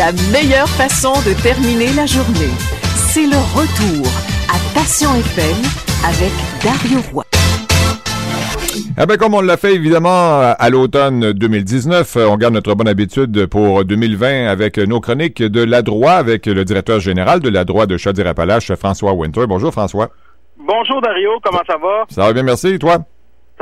La meilleure façon de terminer la journée, c'est le retour à Passion FM avec Dario Roy. Eh bien, comme on l'a fait évidemment à l'automne 2019, on garde notre bonne habitude pour 2020 avec nos chroniques de la droit avec le directeur général de la droit de Chaudière-Appalaches, François Winter. Bonjour François. Bonjour Dario, comment ça va? Ça va bien, merci. Et toi?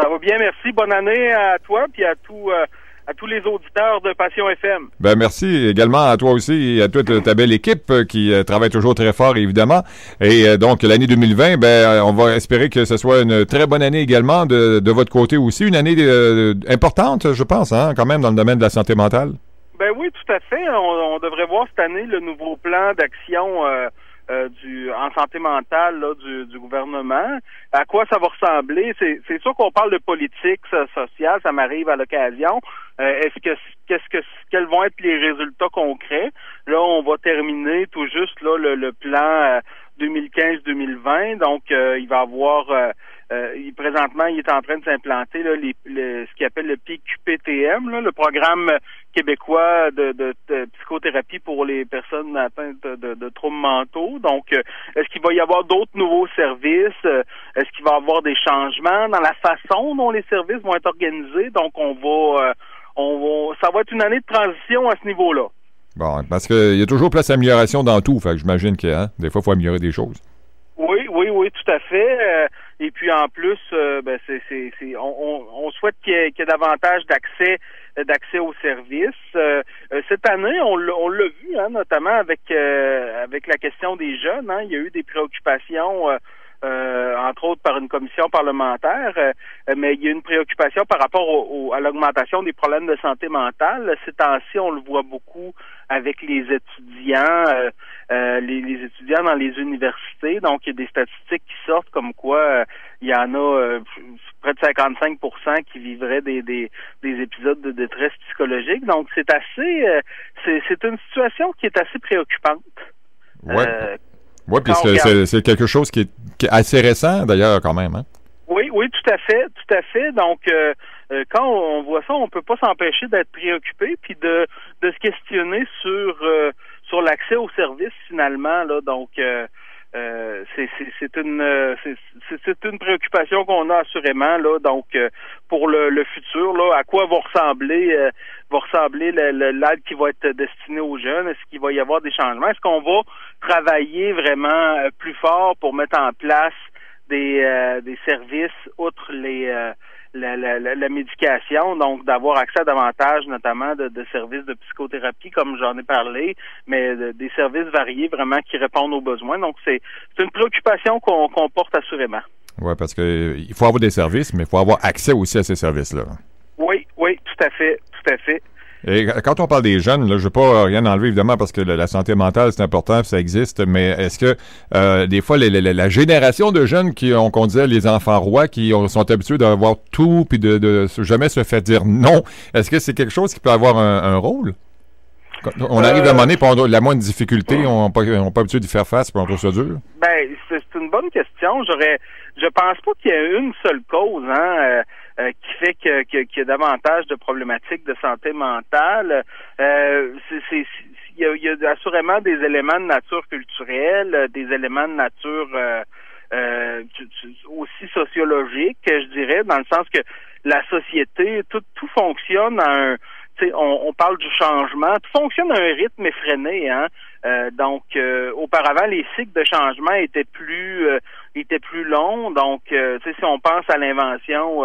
Ça va bien, merci. Bonne année à toi puis à tout, euh, à tous les auditeurs de Passion FM. Ben merci également à toi aussi et à toute ta belle équipe euh, qui euh, travaille toujours très fort évidemment. Et euh, donc l'année 2020, ben on va espérer que ce soit une très bonne année également de, de votre côté aussi, une année importante, je pense, hein, quand même dans le domaine de la santé mentale. Ben oui, tout à fait. On, on devrait voir cette année le nouveau plan d'action. Euh, du en santé mentale là, du, du, gouvernement. À quoi ça va ressembler? C'est, c'est sûr qu'on parle de politique sociale, ça m'arrive à l'occasion. Euh, est-ce que qu'est-ce que quels vont être les résultats concrets? Là, on va terminer tout juste là le, le plan 2015-2020. Euh, Donc, il va y avoir euh, présentement, il est en train de s'implanter ce qu'il appelle le PQPTM, le programme québécois de, psychothérapie pour les personnes atteintes de, troubles mentaux. Donc, euh, est-ce qu'il va y avoir d'autres nouveaux services? Euh, est-ce qu'il va y avoir des changements dans la façon dont les services vont être organisés? Donc, on va, on va, ça va être une année de transition à ce niveau-là. Bon, parce qu'il y a toujours place d'amélioration dans tout. Fait que j'imagine que hein, des fois, il faut améliorer des choses. Oui, oui, oui, tout à fait. Et puis en plus, euh, ben, c'est, c'est, c'est, on, on, souhaite qu'il y, ait, qu'il y ait davantage d'accès d'accès aux services. Euh, euh, cette année, on l'a, on l'a vu, hein, notamment avec avec la question des jeunes. Hein, il y a eu des préoccupations. entre autres par une commission parlementaire, mais il y a une préoccupation par rapport au, à l'augmentation des problèmes de santé mentale. Ces temps-ci, on le voit beaucoup avec les étudiants, euh, les, étudiants dans les universités. Donc, il y a des statistiques qui sortent comme quoi euh, il y en a euh, près de 55% qui vivraient des, des, des, épisodes de détresse psychologique. Donc, c'est assez, c'est une situation qui est assez préoccupante. Oui, ouais, puis c'est quelque chose qui est, assez récent d'ailleurs quand même. Hein? Oui, oui, tout à fait, tout à fait. Donc, quand on voit ça, on peut pas s'empêcher d'être préoccupé puis de, de se questionner sur sur l'accès aux services finalement là donc euh, euh, c'est une euh, c'est une préoccupation qu'on a assurément là donc pour le, le, futur là à quoi va ressembler va ressembler l'aide qui va être destinée aux jeunes? Est-ce qu'il va y avoir des changements? Est-ce qu'on va travailler vraiment plus fort pour mettre en place des des services outre les la, la, la, médication, donc d'avoir accès à davantage, notamment de, de, services de psychothérapie, comme j'en ai parlé, mais des services variés vraiment qui répondent aux besoins. Donc c'est une préoccupation qu'on porte assurément. Oui, parce que il faut avoir des services, mais il faut avoir accès aussi à ces services-là. Oui, oui, tout à fait, tout à fait. Et quand on parle des jeunes, là, je ne veux pas rien enlever évidemment parce que la santé mentale c'est important, ça existe, mais est-ce que euh, des fois la génération de jeunes qui ont qu'on disait les enfants rois qui sont habitués d'avoir tout puis de, de, jamais se faire dire non, est-ce que c'est quelque chose qui peut avoir un, rôle? on arrive à un moment donné, pour la moindre difficulté, on n'a pas, pas habitué d'y faire face, pour on trouve ça dur? Ben, c'est une bonne question. J'aurais, je pense pas qu'il y ait une seule cause, hein. Euh, euh, qui fait que, qu'il y a davantage de problématiques de santé mentale. Euh, c'est, il, y a, assurément des éléments de nature culturelle, euh, des éléments de nature euh, aussi sociologique, je dirais, dans le sens que la société, tout, tout fonctionne à un on, on, parle du changement. Tout fonctionne à un rythme effréné. Hein? donc, auparavant, les cycles de changement étaient plus étaient plus longs. Donc, si on pense à l'invention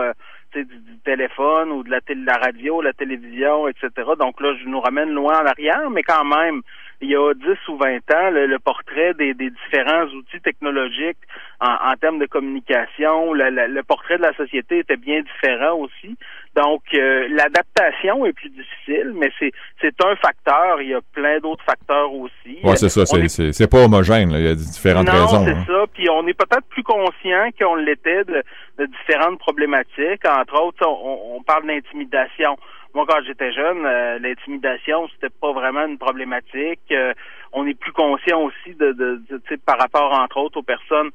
du, téléphone ou de la, la radio, la télévision, etc. Donc là, je nous ramène loin en arrière, mais quand même, il y a 10 ou 20 ans, le, portrait des, différents outils technologiques en, termes de communication, le, portrait de la société était bien différent aussi. Donc, euh, l'adaptation est plus difficile, mais c'est un facteur. Il y a plein d'autres facteurs aussi. Oui, c'est ça. C'est pas homogène. Il y a différentes raisons. Non, c'est hein. ça. Puis on est peut-être plus conscient qu'on l'était de, différentes problématiques. Entre autres, on, on parle d'intimidation moi, quand j'étais jeune, l'intimidation, c'était pas vraiment une problématique. on est plus conscient aussi de, de, de par rapport, entre autres, aux personnes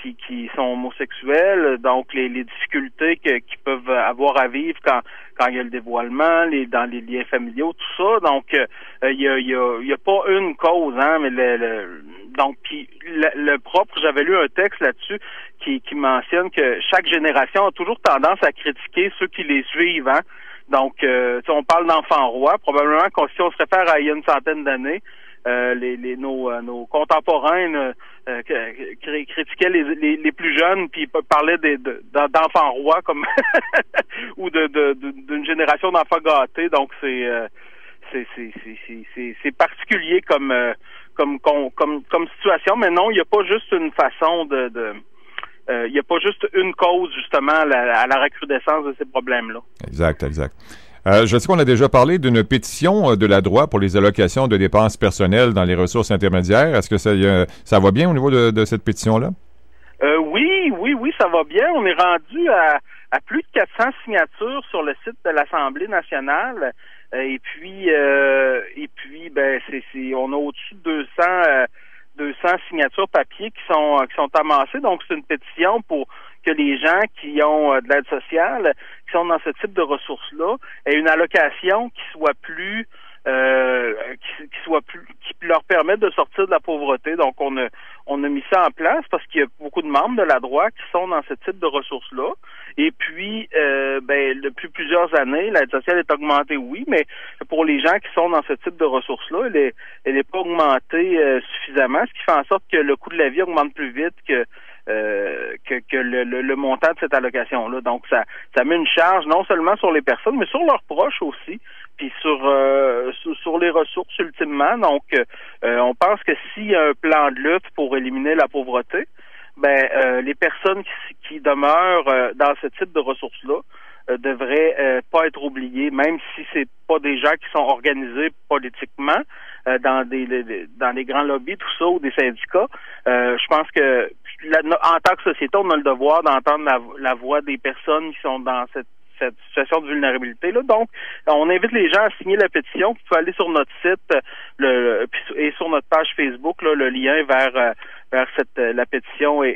qui, qui sont homosexuelles, donc les, les difficultés qu'ils peuvent avoir à vivre quand quand il y a le dévoilement, les dans les liens familiaux, tout ça. Donc, il y, a, y, a, y a pas une cause, hein, mais le, donc puis le, propre, j'avais lu un texte là-dessus qui, qui mentionne que chaque génération a toujours tendance à critiquer ceux qui les suivent. Hein? Donc, euh, on parle d'enfants rois. Probablement si on se réfère à il y a une centaine d'années, euh, les, les, nos, euh, nos contemporains euh, critiquaient les, les, plus jeunes puis parlaient d'enfants rois comme ou de, d'une génération d'enfants gâtés. Donc, c'est c'est, c'est, particulier comme comme, comme, comme situation, mais non, il n'y a pas juste une façon de, de euh, il n'y a pas juste une cause justement à la, recrudescence de ces problèmes-là. Exact, exact. Euh, je sais qu'on a déjà parlé d'une pétition euh, de la droite pour les allocations de dépenses personnelles dans les ressources intermédiaires. Est-ce que ça, ça va bien au niveau de, cette pétition-là? oui, oui, oui, ça va bien. On est rendu à, à plus de 400 signatures sur le site de l'Assemblée nationale. Et puis, euh, et puis, ben, c'est, on a au-dessus de 200, 200 euh, signatures papier qui sont qui sont amassées. Donc, c'est une pétition pour que les gens qui ont euh, de l'aide sociale, qui sont dans ce type de ressources-là, aient une allocation qui soit plus euh, qui, soit plus, qui leur permette de sortir de la pauvreté. Donc, on a, on a mis ça en place parce qu'il y a beaucoup de membres de la droite qui sont dans ce type de ressources-là. Et puis, euh, ben, depuis plusieurs années, l'aide sociale est augmentée, oui, mais pour les gens qui sont dans ce type de ressources-là, elle est, elle est pas augmentée euh, suffisamment, ce qui fait en sorte que le coût de la vie augmente plus vite que euh, que, que le, le, montant de cette allocation-là. Donc, ça, ça met une charge non seulement sur les personnes, mais sur leurs proches aussi, puis sur, euh, sur, les ressources ultimement. Donc, euh, on pense que s'il y a un plan de lutte pour éliminer la pauvreté, ben les personnes qui, qui demeurent dans ce type de ressources-là devraient pas être oubliées, même si c'est pas des gens qui sont organisés politiquement dans des, dans des grands lobbies, tout ça, ou des syndicats. je pense que en tant que société, on a le devoir d'entendre la, voix des personnes qui sont dans cette situation de vulnérabilité. Là. Donc, on invite les gens à signer la pétition. Vous pouvez aller sur notre site le, et sur notre page Facebook, là, le lien vers, euh, vers cette, euh, la pétition est,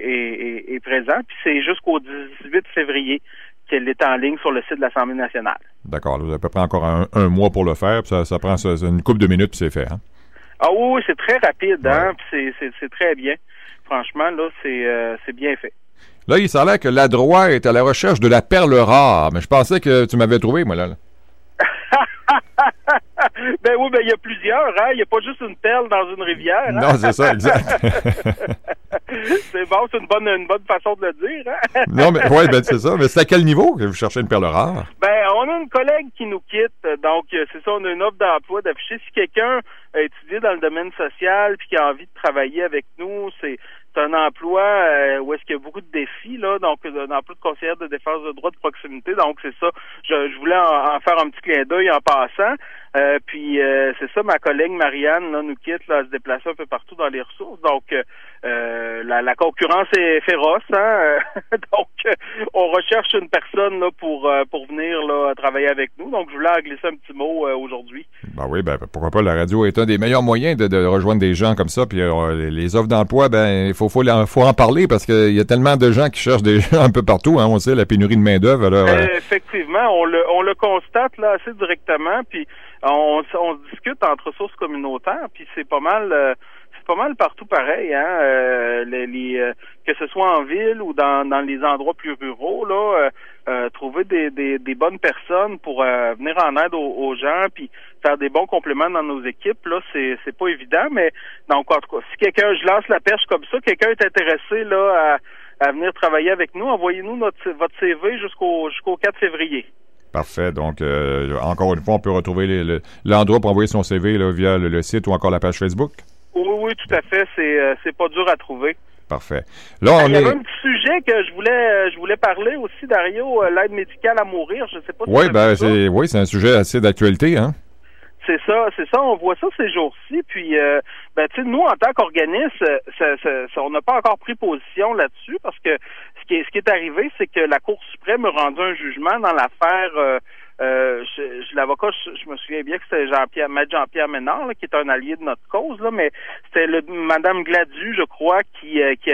est, présent. Puis c'est jusqu'au 18 février qu'elle est en ligne sur le site de l'Assemblée nationale. D'accord. Vous avez à peu près encore un, mois pour le faire. ça, ça prend une couple de minutes, puis c'est fait. Hein? Ah oui, c'est très rapide, hein? c'est très bien. Franchement, là, euh, c'est bien fait. Là, il semblait que la droite est à la recherche de la perle rare, mais je pensais que tu m'avais trouvé, moi, là. ben oui, ben il y a plusieurs, hein. Il n'y a pas juste une perle dans une rivière. Hein? Non, c'est ça, exact. c'est bon, c'est une bonne, une bonne façon de le dire, hein? non, mais ouais, ben c'est ça. Mais c'est à quel niveau que vous cherchez une perle rare? Ben, on a une collègue qui nous quitte, donc euh, c'est ça, on a une offre d'emploi d'afficher. Si quelqu'un a étudié dans le domaine social puis qui a envie de travailler avec nous, c'est un emploi euh, où est-ce qu'il y a beaucoup de défis, là, donc un emploi de conseillère de défense de droits de proximité. Donc c'est ça. Je, voulais en, faire un petit clin d'œil en passant. Euh, puis euh, c'est ça, ma collègue Marianne là, nous quitte là, à se déplacer un peu partout dans les ressources. Donc la, concurrence est féroce, hein? donc on recherche une personne là, pour pour venir là, travailler avec nous. Donc je voulais en glisser un petit mot aujourd'hui. Ben oui, ben pourquoi pas la radio est un des meilleurs moyens de, rejoindre des gens comme ça. Puis les offres d'emploi, ben il faut faut, faut, en parler parce qu'il y a tellement de gens qui cherchent des gens un peu partout. Hein, on sait la pénurie de main-d'œuvre. Euh, effectivement, on le, on le constate là assez directement. Puis on, on discute entre sources communautaires. Puis c'est pas mal. Euh, pas mal partout pareil, hein. Euh, les, euh, que ce soit en ville ou dans, dans les endroits plus ruraux, là, euh, trouver des, bonnes personnes pour venir en aide aux, gens, puis faire des bons compléments dans nos équipes, là, c'est c'est pas évident, mais donc en tout cas, si quelqu'un, je lance la perche comme ça, quelqu'un est intéressé là à, à venir travailler avec nous, envoyez-nous notre votre CV jusqu'au jusqu'au 4 février. Parfait. Donc, encore une fois, on peut retrouver l'endroit pour envoyer son CV là, via le, site ou encore la page Facebook? Oui, oui, tout à fait. C'est euh, c'est pas dur à trouver. Parfait. Là, on Il y avait un petit sujet que je voulais euh, je voulais parler aussi, Dario, euh, l'aide médicale à mourir. Je sais pas si Oui, ben c'est oui, c'est un sujet assez d'actualité, hein. C'est ça, c'est ça. On voit ça ces jours-ci. Puis, ben, tu sais, nous, en tant qu'organisme, on n'a pas encore pris position là-dessus parce que ce qui est, arrivé, c'est que la Cour suprême a rendu un jugement dans l'affaire euh, l'avocat, je, me souviens bien que c'était Jean-Pierre, Maître Jean-Pierre Ménard, qui est un allié de notre cause, là, mais c'était le Madame Gladu, je crois, qui, qui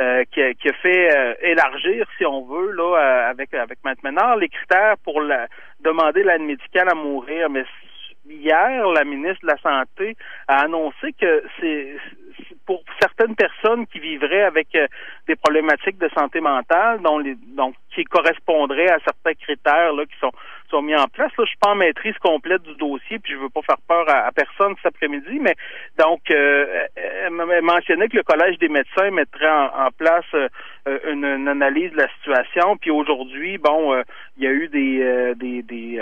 euh, qui, a, qui, a, fait euh, élargir, si on veut, là, euh, avec avec Maître Ménard, les critères pour la, demander l'aide médicale à mourir. Mais hier, la ministre de la Santé a annoncé que c'est pour certaines personnes qui vivraient avec des problématiques de santé mentale, dont les, donc qui correspondraient à certains critères là, qui sont sont mis en place. Là, je suis pas en maîtrise complète du dossier, puis je veux pas faire peur à, personne cet après-midi, mais donc euh, elle mentionnait que le Collège des médecins mettrait en, place euh, une, analyse de la situation. Puis aujourd'hui, bon, euh, il y a eu des euh, des des,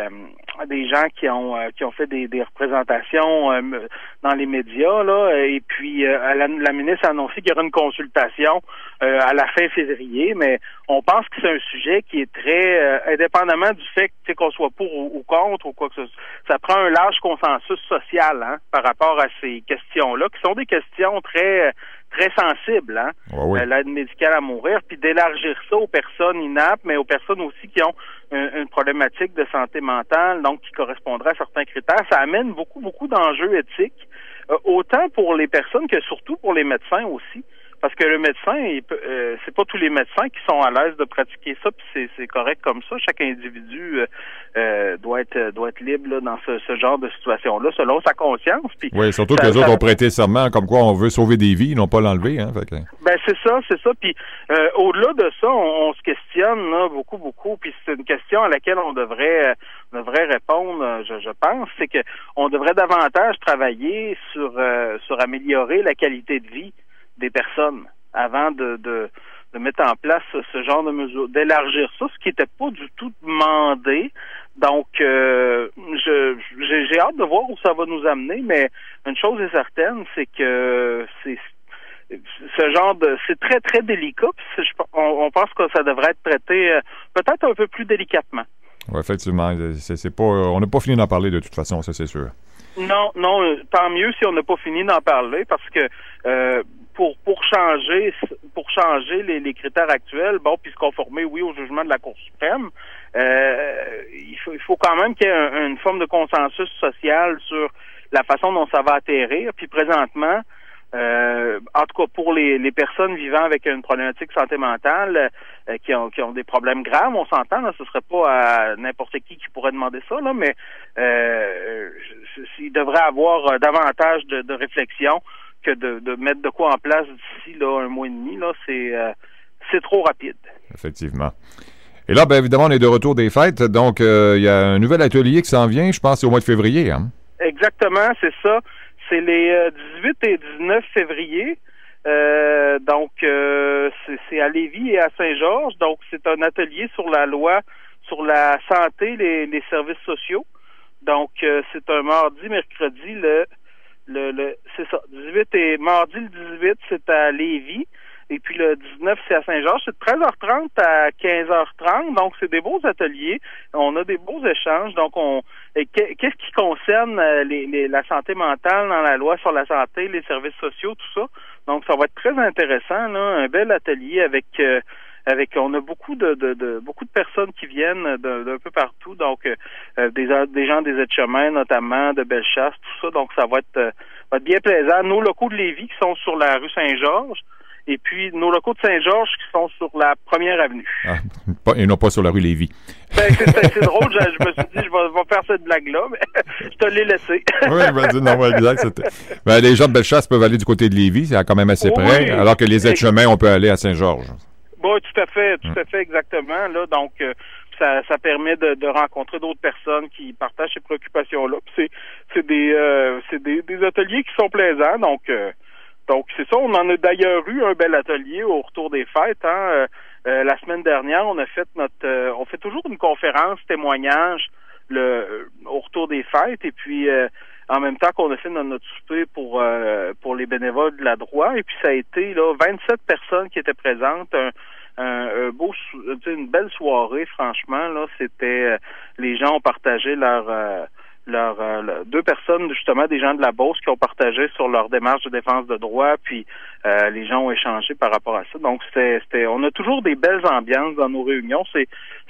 des gens qui ont qui ont fait des, représentations dans les médias là, et puis la, ministre a annoncé qu'il y aura une consultation à la fin février, mais on pense que c'est un sujet qui est très indépendamment du fait qu'on soit pour ou, contre ou quoi que ce soit. Ça prend un large consensus social hein, par rapport à ces questions-là, qui sont des questions très très sensibles, hein, euh, l'aide médicale à mourir, puis d'élargir ça aux personnes inaptes, mais aux personnes aussi qui ont une, problématique de santé mentale, donc qui correspondraient à certains critères. Ça amène beaucoup, beaucoup d'enjeux éthiques, euh, autant pour les personnes que surtout pour les médecins aussi. Parce que le médecin, il euh, c'est pas tous les médecins qui sont à l'aise de pratiquer ça, puis c'est correct comme ça. Chaque individu euh, euh, doit être doit être libre dans ce, genre de situation-là, selon sa conscience. oui, surtout que les autres ont prêté serment comme quoi on veut sauver des vies, non pas l'enlever. Hein, Ben c'est ça, c'est ça. Puis au-delà de ça, on, se questionne là, beaucoup, beaucoup. Puis c'est une question à laquelle on devrait devrait répondre, je, je pense, c'est que on devrait davantage travailler sur sur améliorer la qualité de vie des personnes avant de, de, de mettre en place ce genre de mesures, d'élargir ça, ce qui n'était pas du tout demandé. Donc, euh, je, j'ai hâte de voir où ça va nous amener, mais une chose est certaine, c'est que c'est ce genre de c'est très très délicat. on, on, pense que ça devrait être traité euh, peut-être un peu plus délicatement. Oui, effectivement, c'est pas on n'a pas fini d'en parler de toute façon, ça c'est sûr. Non, non, tant mieux si on n'a pas fini d'en parler parce que euh, pour pour changer pour changer les, les, critères actuels, bon, puis se conformer, oui, au jugement de la Cour suprême, euh, il, faut, il faut quand même qu'il y ait une forme de consensus social sur la façon dont ça va atterrir. Puis présentement, euh, en tout cas pour les, les, personnes vivant avec une problématique santé mentale euh, qui, ont, qui ont des problèmes graves, on s'entend, là, ce serait pas à n'importe qui qui pourrait demander ça, là, mais euh, il devrait avoir davantage de, de réflexion que de, mettre de quoi en place d'ici là un mois et demi, là, c'est euh, c'est trop rapide. Effectivement. Et là, bien évidemment, on est de retour des fêtes, donc euh, il y a un nouvel atelier qui s'en vient, je pense, au mois de février. Hein? Exactement, c'est ça. C'est les 18 euh, et 19 février. donc, c'est à Lévis et à Saint-Georges. Donc, c'est un atelier sur la loi sur la santé, les, les services sociaux. Donc, c'est un mardi, mercredi, le le, le c'est ça. 18 et mardi le 18, c'est à Lévis. Et puis le 19, c'est à Saint-Georges. C'est de 13h30 à 15h30. Donc, c'est des beaux ateliers. On a des beaux échanges. Donc, on qu'est-ce qui concerne euh, les, la santé mentale dans la loi sur la santé, les services sociaux, tout ça? Donc, ça va être très intéressant. Là, un bel atelier avec euh, avec on a beaucoup de, de, beaucoup de personnes qui viennent d'un peu partout, donc euh, euh, des, des gens des aides-chemins notamment, de Bellechasse, tout ça, donc ça va être, euh, va être bien plaisant. Nos locaux de Lévis qui sont sur la rue Saint-Georges, et puis nos locaux de Saint-Georges qui sont sur la première avenue. Ah, et non pas sur la rue Lévis. Ben, c'est drôle, je, me suis dit, je vais, faire cette blague-là, mais je te l'ai laissé. oui, vas-y, non, exact. Ben, les gens de Bellechasse peuvent aller du côté de Lévis, c'est quand même assez près, alors que les aides-chemins, on peut aller à Saint-Georges. Oui, tout à fait, tout à fait, exactement. Là, donc, euh, ça, ça permet de, de rencontrer d'autres personnes qui partagent ces préoccupations-là. C'est, c'est des, euh, c'est des, des, ateliers qui sont plaisants. Donc, euh, donc c'est ça. On en a d'ailleurs eu un bel atelier au retour des fêtes. Hein. la semaine dernière, on a fait notre, on fait toujours une conférence témoignage le au retour des fêtes et puis en même temps qu'on a fait notre, souper pour euh, pour les bénévoles de la droite. Et puis ça a été là 27 personnes qui étaient présentes, un, un, beau une belle soirée, franchement. Là, c'était euh, les gens ont partagé leur euh, leur, deux personnes justement des gens de la Beauce qui ont partagé sur leur démarche de défense de droit. Puis les gens ont échangé par rapport à ça. Donc c'était c'était on a toujours des belles ambiances dans nos réunions. C'est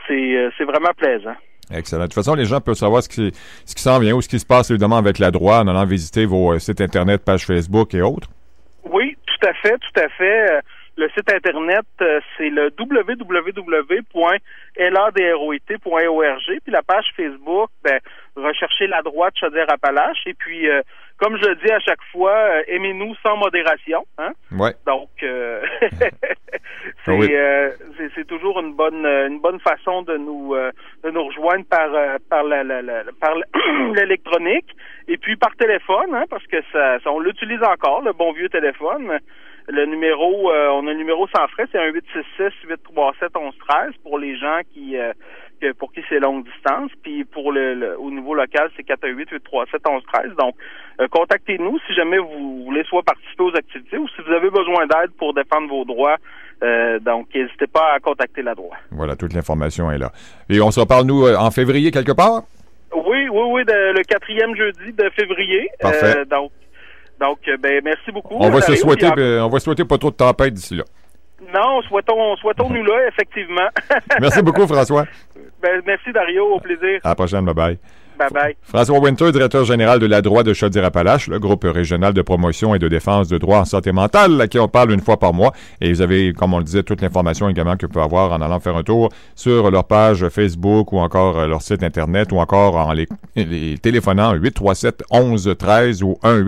c'est c'est vraiment plaisant Excellent. De toute façon, les gens peuvent savoir ce qui, ce qui s'en vient ou ce qui se passe évidemment avec la droite en allant visiter vos euh, sites Internet, pages Facebook et autres. Oui, tout à fait, tout à fait. Euh, le site Internet, euh, c'est le www.ladroit.org. Puis la page Facebook, ben, recherchez la droite Chaudière-Appalaches. Et puis, comme je le dis à chaque fois, aimez-nous sans modération. Hein? Ouais. Donc, c'est c'est toujours une bonne une bonne façon de nous de nous rejoindre par par la, la, par l'électronique et puis par téléphone hein, parce que ça, on l'utilise encore le bon vieux téléphone le numéro on a un numéro sans frais c'est un 866 837 1113 pour les gens qui pour qui c'est longue distance. Puis pour le, au niveau local, c'est 418 837 1113. Donc, contactez-nous si jamais vous voulez soit participer aux activités ou si vous avez besoin d'aide pour défendre vos droits euh, donc, n'hésitez pas à contacter la droite. Voilà, toute l'information est là. Et on se reparle, nous, euh, en février, quelque part? Oui, oui, oui, le quatrième jeudi de février. Parfait. Euh, donc, donc ben, merci beaucoup. On va, se souhaiter, on va souhaiter pas trop de tempête d'ici là. Non, souhaitons, souhaitons-nous là, effectivement. merci beaucoup, François. Ben, merci, Dario. Au plaisir. À la prochaine. Bye-bye. Bye. François Winter, directeur général de la droite de Chaudière-Appalaches, le groupe régional de promotion et de défense de droits en santé mentale, à qui on parle une fois par mois. Et vous avez, comme on le disait, toute l'information également que vous pouvez avoir en allant faire un tour sur leur page Facebook ou encore euh, leur site Internet ou encore en les, les téléphonant 837 11 13 ou 1